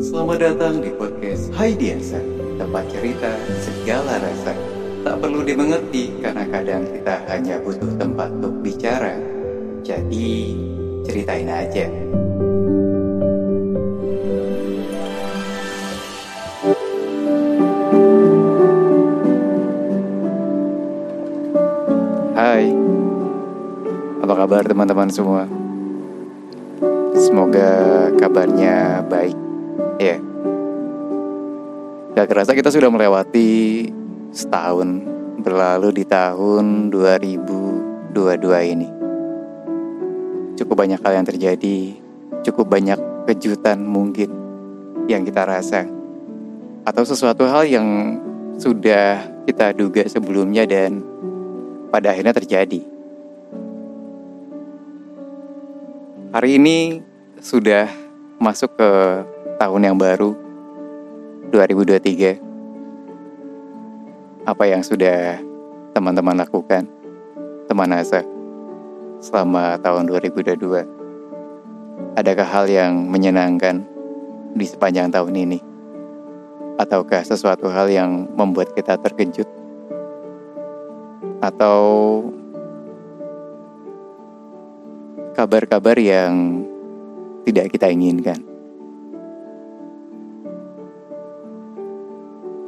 Selamat datang di podcast Hai Diasa, tempat cerita segala rasa. Tak perlu dimengerti karena kadang kita hanya butuh tempat untuk bicara. Jadi, ceritain aja. Hai, apa kabar teman-teman semua? Semoga kabarnya baik ya. Gak kerasa kita sudah melewati setahun berlalu di tahun 2022 ini. Cukup banyak hal yang terjadi, cukup banyak kejutan mungkin yang kita rasa. Atau sesuatu hal yang sudah kita duga sebelumnya dan pada akhirnya terjadi. Hari ini sudah masuk ke tahun yang baru 2023. Apa yang sudah teman-teman lakukan, teman Asa, selama tahun 2022? Adakah hal yang menyenangkan di sepanjang tahun ini? Ataukah sesuatu hal yang membuat kita terkejut? Atau kabar-kabar yang tidak kita inginkan.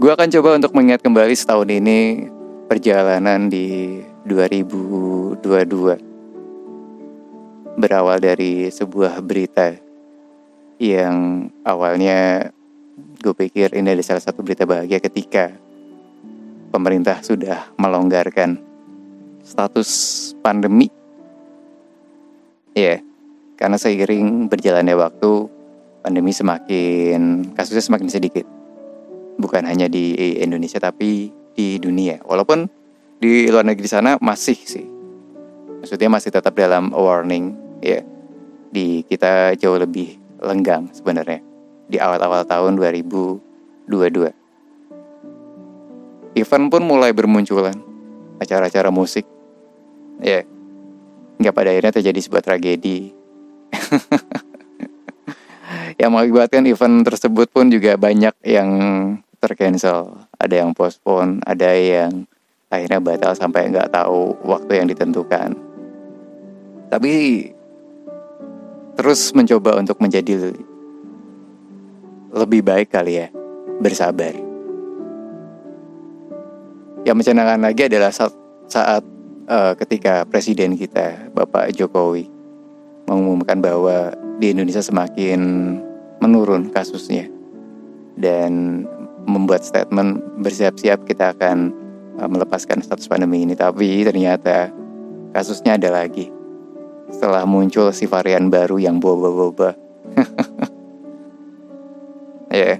Gue akan coba untuk mengingat kembali setahun ini perjalanan di 2022. Berawal dari sebuah berita yang awalnya gue pikir ini adalah salah satu berita bahagia ketika pemerintah sudah melonggarkan status pandemi. Ya, yeah, karena seiring berjalannya waktu, pandemi semakin kasusnya semakin sedikit. Bukan hanya di Indonesia tapi di dunia. Walaupun di luar negeri sana masih sih. Maksudnya masih tetap dalam warning ya. Di kita jauh lebih lenggang sebenarnya di awal-awal tahun 2022. Event pun mulai bermunculan, acara-acara musik. Ya, nggak pada akhirnya terjadi sebuah tragedi. yang mengakibatkan event tersebut pun juga banyak yang tercancel, ada yang postpone, ada yang akhirnya batal sampai nggak tahu waktu yang ditentukan. Tapi terus mencoba untuk menjadi lebih baik kali ya, bersabar. Yang mencenangkan lagi adalah saat, saat uh, ketika presiden kita, Bapak Jokowi, mengumumkan bahwa di Indonesia semakin menurun kasusnya dan membuat statement bersiap-siap kita akan uh, melepaskan status pandemi ini. Tapi ternyata kasusnya ada lagi. Setelah muncul si varian baru yang boba-boba. ya. yeah.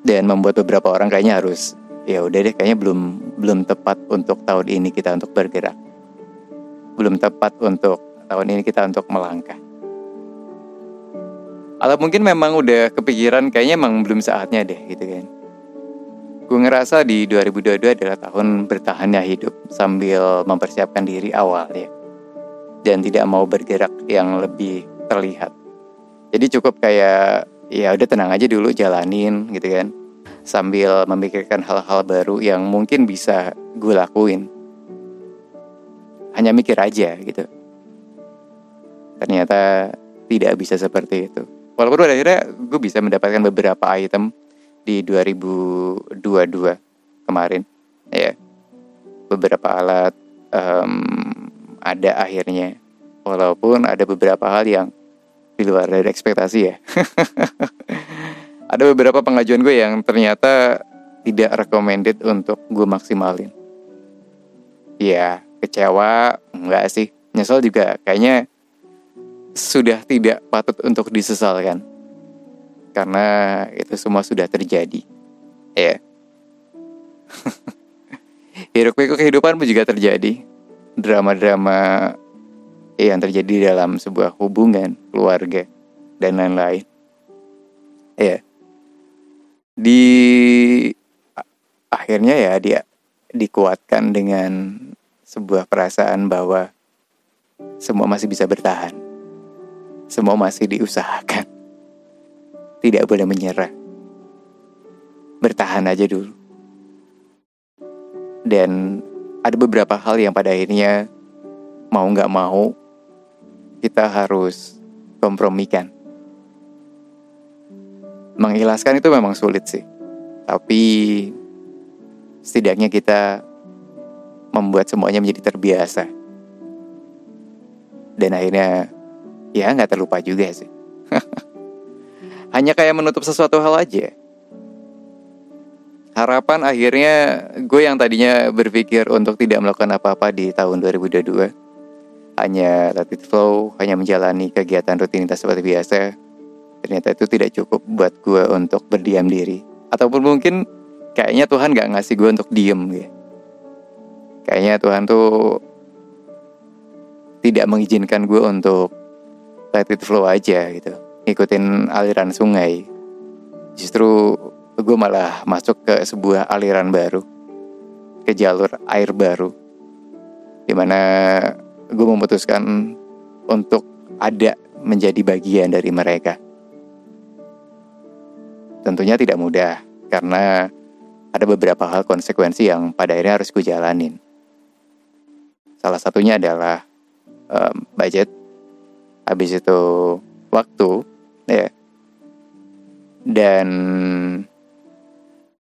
Dan membuat beberapa orang kayaknya harus ya udah deh kayaknya belum belum tepat untuk tahun ini kita untuk bergerak. Belum tepat untuk tahun ini kita untuk melangkah. Atau mungkin memang udah kepikiran kayaknya emang belum saatnya deh gitu kan. Gue ngerasa di 2022 adalah tahun bertahannya hidup sambil mempersiapkan diri awal ya. Dan tidak mau bergerak yang lebih terlihat. Jadi cukup kayak ya udah tenang aja dulu jalanin gitu kan sambil memikirkan hal-hal baru yang mungkin bisa gue lakuin. Hanya mikir aja gitu. Ternyata tidak bisa seperti itu. Walaupun pada akhirnya gue bisa mendapatkan beberapa item di 2022 kemarin. Ya, beberapa alat um, ada akhirnya. Walaupun ada beberapa hal yang di luar dari ekspektasi ya. ada beberapa pengajuan gue yang ternyata tidak recommended untuk gue maksimalin. Ya, kecewa enggak sih. Nyesel juga kayaknya sudah tidak patut untuk disesalkan. Karena itu semua sudah terjadi. Ya. Hiruk pikuk kehidupan pun juga terjadi. Drama-drama yang terjadi dalam sebuah hubungan, keluarga, dan lain-lain. Ya di akhirnya ya dia dikuatkan dengan sebuah perasaan bahwa semua masih bisa bertahan. Semua masih diusahakan. tidak boleh menyerah. Bertahan aja dulu. Dan ada beberapa hal yang pada akhirnya mau nggak mau kita harus kompromikan. Mengikhlaskan itu memang sulit sih. Tapi setidaknya kita membuat semuanya menjadi terbiasa. Dan akhirnya ya nggak terlupa juga sih. Hanya kayak menutup sesuatu hal aja. Harapan akhirnya gue yang tadinya berpikir untuk tidak melakukan apa-apa di tahun 2022 hanya let it flow, hanya menjalani kegiatan rutinitas seperti biasa, ternyata itu tidak cukup buat gue untuk berdiam diri. Ataupun mungkin kayaknya Tuhan gak ngasih gue untuk diem gitu. Kayaknya Tuhan tuh tidak mengizinkan gue untuk let it flow aja gitu. Ikutin aliran sungai. Justru gue malah masuk ke sebuah aliran baru. Ke jalur air baru. Di mana gue memutuskan untuk ada menjadi bagian dari mereka. Tentunya tidak mudah karena ada beberapa hal konsekuensi yang pada akhirnya harus gue jalanin. Salah satunya adalah um, budget, habis itu waktu, ya, dan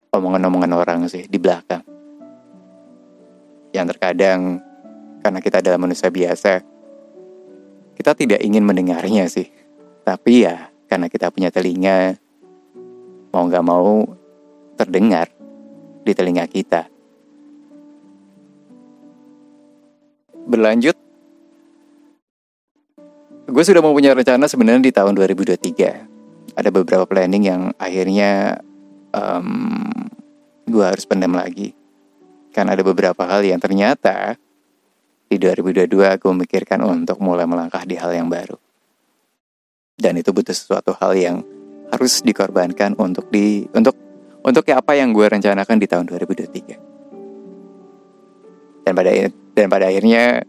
omongan-omongan orang sih di belakang. Yang terkadang karena kita adalah manusia biasa, kita tidak ingin mendengarnya sih. Tapi ya, karena kita punya telinga, mau gak mau terdengar di telinga kita. Berlanjut, gue sudah mempunyai rencana sebenarnya di tahun 2023. Ada beberapa planning yang akhirnya um, gue harus pendam lagi. Karena ada beberapa hal yang ternyata di 2022 aku memikirkan untuk mulai melangkah di hal yang baru. Dan itu butuh sesuatu hal yang harus dikorbankan untuk di untuk untuk apa yang gue rencanakan di tahun 2023. Dan pada dan pada akhirnya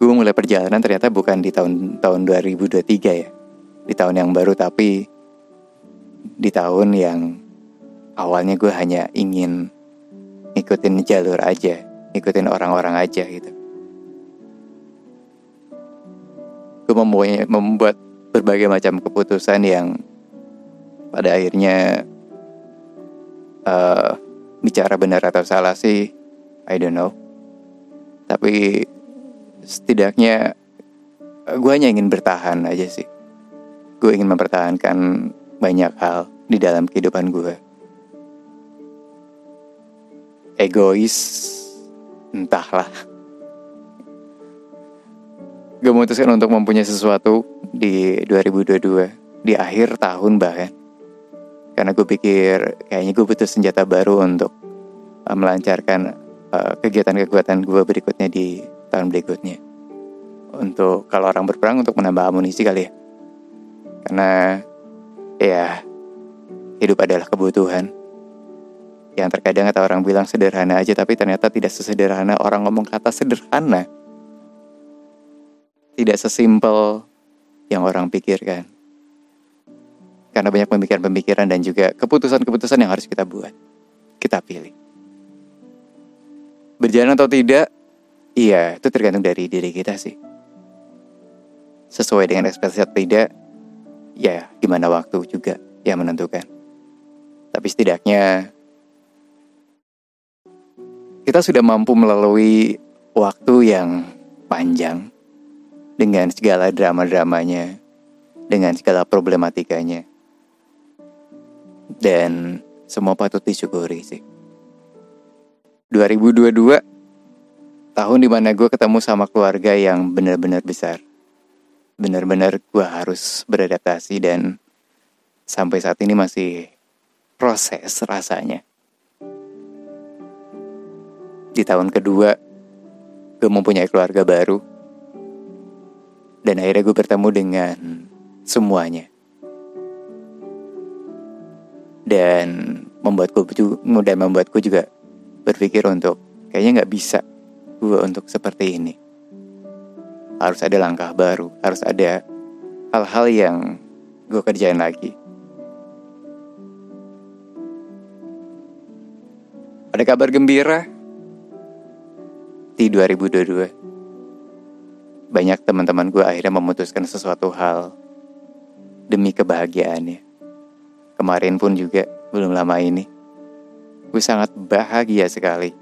gue mulai perjalanan ternyata bukan di tahun tahun 2023 ya. Di tahun yang baru tapi di tahun yang awalnya gue hanya ingin ikutin jalur aja, ikutin orang-orang aja gitu. gue membuat, membuat berbagai macam keputusan yang pada akhirnya uh, bicara benar atau salah sih I don't know tapi setidaknya gue hanya ingin bertahan aja sih. Gue ingin mempertahankan banyak hal di dalam kehidupan gue egois entahlah. Gue memutuskan untuk mempunyai sesuatu di 2022 di akhir tahun bahkan. Karena gue pikir kayaknya gue butuh senjata baru untuk uh, melancarkan uh, kegiatan-kegiatan gue berikutnya di tahun berikutnya untuk kalau orang berperang untuk menambah amunisi kali ya karena ya hidup adalah kebutuhan yang terkadang kata orang bilang sederhana aja tapi ternyata tidak sesederhana orang ngomong kata sederhana tidak sesimpel yang orang pikirkan. Karena banyak pemikiran-pemikiran dan juga keputusan-keputusan yang harus kita buat. Kita pilih. Berjalan atau tidak, iya itu tergantung dari diri kita sih. Sesuai dengan ekspektasi atau tidak, ya gimana waktu juga yang menentukan. Tapi setidaknya kita sudah mampu melalui waktu yang panjang dengan segala drama-dramanya, dengan segala problematikanya. Dan semua patut disyukuri sih. 2022 tahun di mana gue ketemu sama keluarga yang benar-benar besar. Benar-benar gue harus beradaptasi dan sampai saat ini masih proses rasanya. Di tahun kedua, gue mempunyai keluarga baru dan akhirnya gue bertemu dengan semuanya. Dan membuatku dan membuatku juga berpikir untuk kayaknya nggak bisa gue untuk seperti ini. Harus ada langkah baru, harus ada hal-hal yang gue kerjain lagi. Ada kabar gembira di 2022. Banyak teman-teman gue akhirnya memutuskan sesuatu hal demi kebahagiaannya. Kemarin pun juga belum lama ini. Gue sangat bahagia sekali,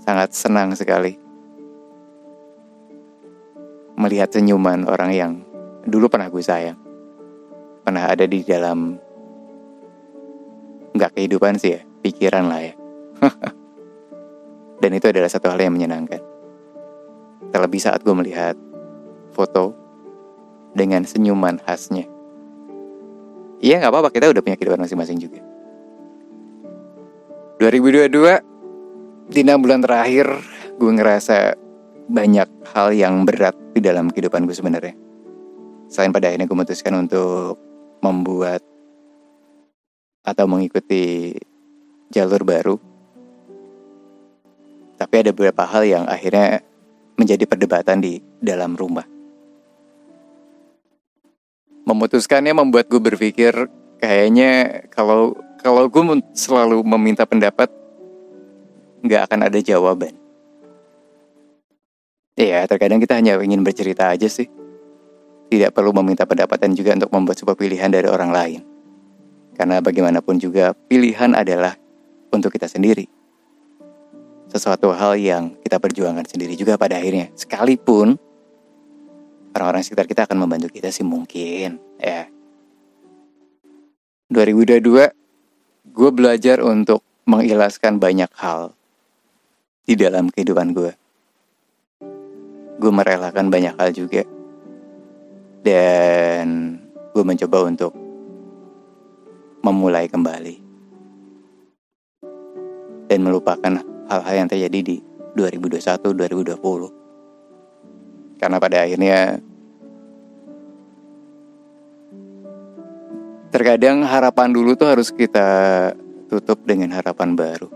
sangat senang sekali Melihat senyuman orang yang dulu pernah gue sayang. Pernah ada di dalam nggak kehidupan sih ya, pikiran lah ya. Dan itu adalah satu hal yang menyenangkan. Terlebih saat gue melihat foto dengan senyuman khasnya. Iya nggak apa-apa kita udah punya kehidupan masing-masing juga. 2022 di enam bulan terakhir gue ngerasa banyak hal yang berat di dalam kehidupan gue sebenarnya. Selain pada akhirnya gue memutuskan untuk membuat atau mengikuti jalur baru. Tapi ada beberapa hal yang akhirnya menjadi perdebatan di dalam rumah. Memutuskannya membuat gue berpikir kayaknya kalau kalau gue selalu meminta pendapat nggak akan ada jawaban. Iya, terkadang kita hanya ingin bercerita aja sih. Tidak perlu meminta pendapat dan juga untuk membuat sebuah pilihan dari orang lain. Karena bagaimanapun juga pilihan adalah untuk kita sendiri. Sesuatu hal yang kita perjuangkan sendiri juga pada akhirnya. Sekalipun orang-orang sekitar kita akan membantu kita sih mungkin ya. 2022 gue belajar untuk mengikhlaskan banyak hal di dalam kehidupan gue. Gue merelakan banyak hal juga. Dan gue mencoba untuk memulai kembali. Dan melupakan hal-hal yang terjadi di 2021-2020 karena pada akhirnya terkadang harapan dulu tuh harus kita tutup dengan harapan baru.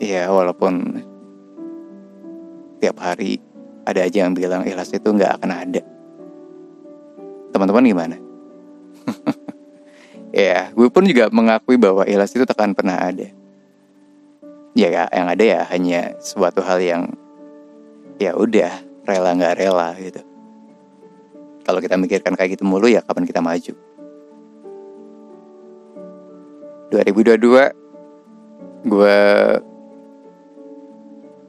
Ya walaupun tiap hari ada aja yang bilang ikhlas itu nggak akan ada. Teman-teman gimana? Ya gue pun juga mengakui bahwa ikhlas itu takkan pernah ada. Ya yang ada ya hanya suatu hal yang ya udah rela nggak rela gitu. Kalau kita mikirkan kayak gitu mulu ya kapan kita maju? 2022 gue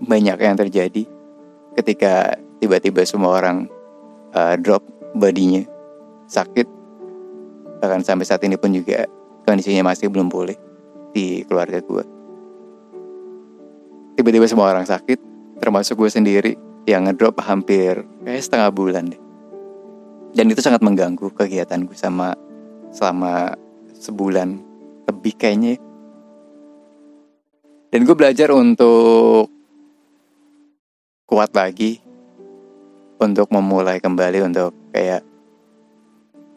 banyak yang terjadi ketika tiba-tiba semua orang uh, drop bodinya sakit bahkan sampai saat ini pun juga kondisinya masih belum pulih di keluarga gue tiba-tiba semua orang sakit termasuk gue sendiri yang ngedrop hampir kayak setengah bulan deh. Dan itu sangat mengganggu kegiatan gue sama selama sebulan lebih kayaknya. Dan gue belajar untuk kuat lagi untuk memulai kembali untuk kayak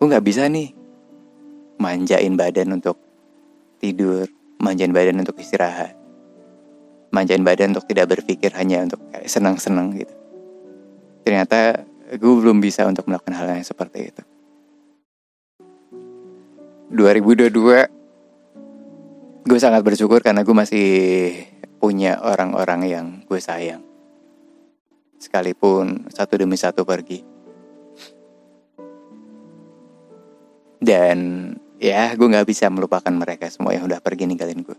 gue nggak bisa nih manjain badan untuk tidur, manjain badan untuk istirahat, manjain badan untuk tidak berpikir hanya untuk kayak senang-senang gitu. Ternyata gue belum bisa untuk melakukan hal yang seperti itu. 2022 gue sangat bersyukur karena gue masih punya orang-orang yang gue sayang. Sekalipun satu demi satu pergi. Dan ya gue nggak bisa melupakan mereka semua yang udah pergi ninggalin gue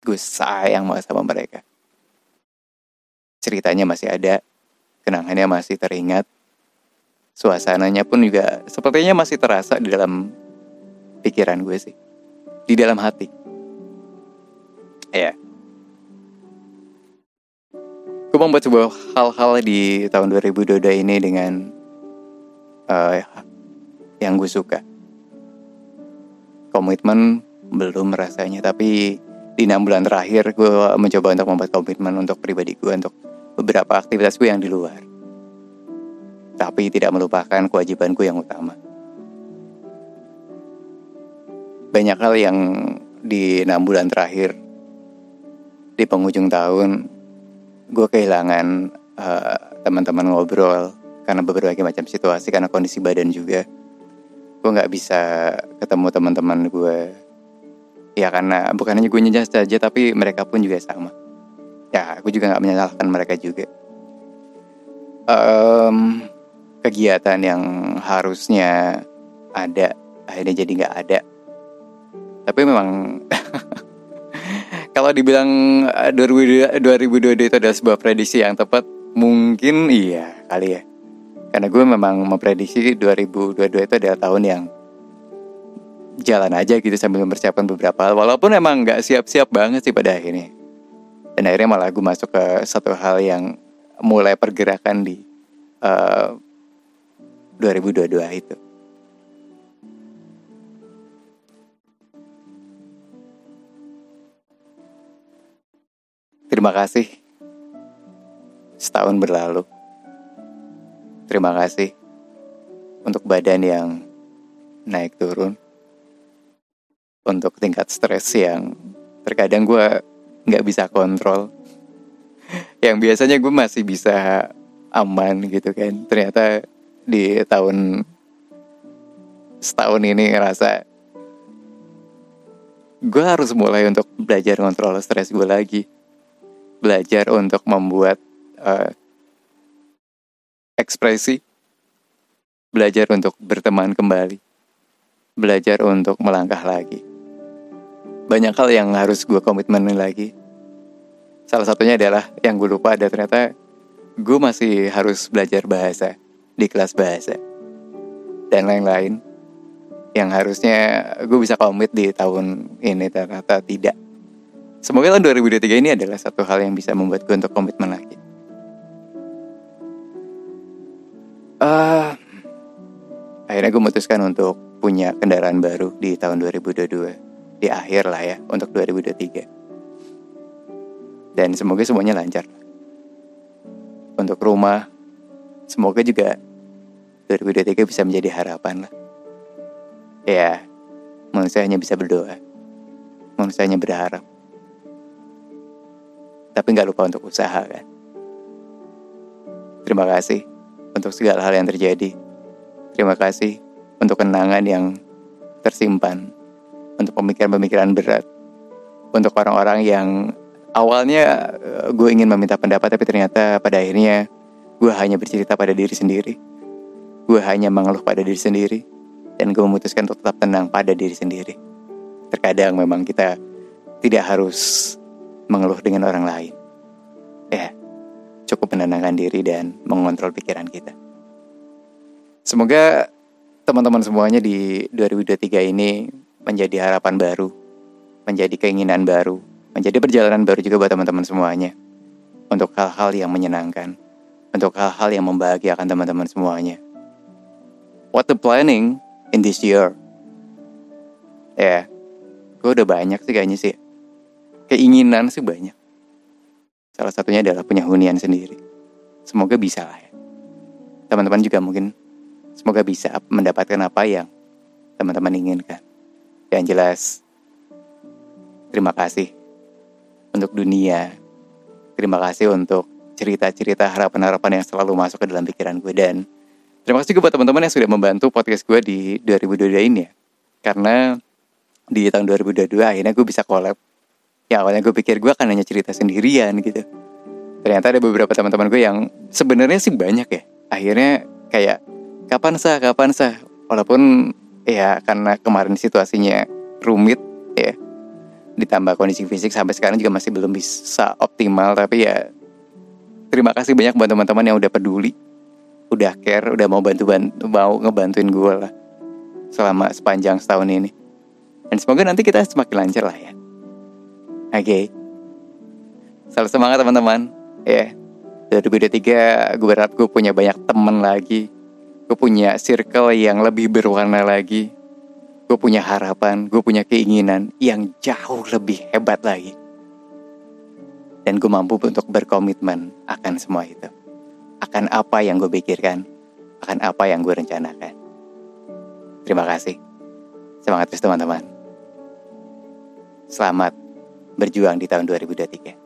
gue sayang banget sama mereka. Ceritanya masih ada kenangannya masih teringat suasananya pun juga sepertinya masih terasa di dalam pikiran gue sih. Di dalam hati. Ya gue membuat sebuah hal-hal di tahun 2022 ini dengan uh, yang gue suka. Komitmen belum rasanya, tapi di enam bulan terakhir gue mencoba untuk membuat komitmen untuk pribadi gue untuk beberapa aktivitas gue yang di luar. Tapi tidak melupakan kewajiban gue yang utama. Banyak hal yang di enam bulan terakhir di penghujung tahun gue kehilangan uh, teman-teman ngobrol karena berbagai macam situasi karena kondisi badan juga. Gue nggak bisa ketemu teman-teman gue ya karena bukan hanya gue nyejas saja tapi mereka pun juga sama. Ya aku juga nggak menyalahkan mereka juga. Um, kegiatan yang harusnya ada akhirnya jadi nggak ada. Tapi memang kalau dibilang 2022 eh, itu adalah sebuah prediksi yang tepat mungkin iya kali ya. Karena gue memang memprediksi 2022 itu adalah tahun yang jalan aja gitu sambil mempersiapkan beberapa hal. Walaupun emang nggak siap-siap banget sih pada akhirnya. Dan akhirnya malah gue masuk ke satu hal yang mulai pergerakan di uh, eh, 2022 itu Terima kasih. Setahun berlalu. Terima kasih untuk badan yang naik turun. Untuk tingkat stres yang terkadang gue nggak bisa kontrol. Yang biasanya gue masih bisa aman gitu kan. Ternyata di tahun setahun ini ngerasa gue harus mulai untuk belajar kontrol stres gue lagi belajar untuk membuat uh, ekspresi belajar untuk berteman kembali belajar untuk melangkah lagi banyak hal yang harus gue komitmen lagi. Salah satunya adalah yang gue lupa ada ternyata gue masih harus belajar bahasa di kelas bahasa dan lain-lain yang harusnya gue bisa komit di tahun ini ternyata tidak. Semoga tahun 2023 ini adalah satu hal yang bisa membuat gue untuk komitmen lagi. Uh, akhirnya gue memutuskan untuk punya kendaraan baru di tahun 2022 di akhir lah ya untuk 2023. Dan semoga semuanya lancar. Untuk rumah, semoga juga 2023 bisa menjadi harapan lah. Ya, manusia hanya bisa berdoa. Manusia hanya berharap. Tapi nggak lupa untuk usaha kan. Terima kasih untuk segala hal yang terjadi. Terima kasih untuk kenangan yang tersimpan untuk pemikiran-pemikiran berat untuk orang-orang yang awalnya eh, gue ingin meminta pendapat tapi ternyata pada akhirnya gue hanya bercerita pada diri sendiri gue hanya mengeluh pada diri sendiri dan gue memutuskan untuk tetap tenang pada diri sendiri terkadang memang kita tidak harus mengeluh dengan orang lain ya cukup menenangkan diri dan mengontrol pikiran kita semoga teman-teman semuanya di 2023 ini menjadi harapan baru, menjadi keinginan baru, menjadi perjalanan baru juga buat teman-teman semuanya. Untuk hal-hal yang menyenangkan, untuk hal-hal yang membahagiakan teman-teman semuanya. What the planning in this year? Ya, yeah, gue udah banyak sih kayaknya sih. Keinginan sih banyak. Salah satunya adalah punya hunian sendiri. Semoga bisa lah ya. Teman-teman juga mungkin semoga bisa mendapatkan apa yang teman-teman inginkan. Yang jelas, terima kasih untuk dunia. Terima kasih untuk cerita-cerita harapan-harapan yang selalu masuk ke dalam pikiran gue. Dan terima kasih juga buat teman-teman yang sudah membantu podcast gue di 2022 ini ya. Karena di tahun 2022 akhirnya gue bisa collab. Ya awalnya gue pikir gue akan hanya cerita sendirian gitu. Ternyata ada beberapa teman-teman gue yang sebenarnya sih banyak ya. Akhirnya kayak kapan sah, kapan sah. Walaupun ya karena kemarin situasinya rumit ya ditambah kondisi fisik sampai sekarang juga masih belum bisa optimal tapi ya terima kasih banyak buat teman-teman yang udah peduli udah care udah mau bantu bantu mau ngebantuin gue lah selama sepanjang setahun ini dan semoga nanti kita semakin lancar lah ya oke. Okay. selalu semangat teman-teman. Ya. Dari 2023 gue berharap gue punya banyak teman lagi. Gue punya circle yang lebih berwarna lagi. Gue punya harapan gue punya keinginan yang jauh lebih hebat lagi. Dan gue mampu untuk berkomitmen akan semua itu. Akan apa yang gue pikirkan akan apa yang gue rencanakan. Terima kasih. Semangat terus teman-teman. Selamat berjuang di tahun 2023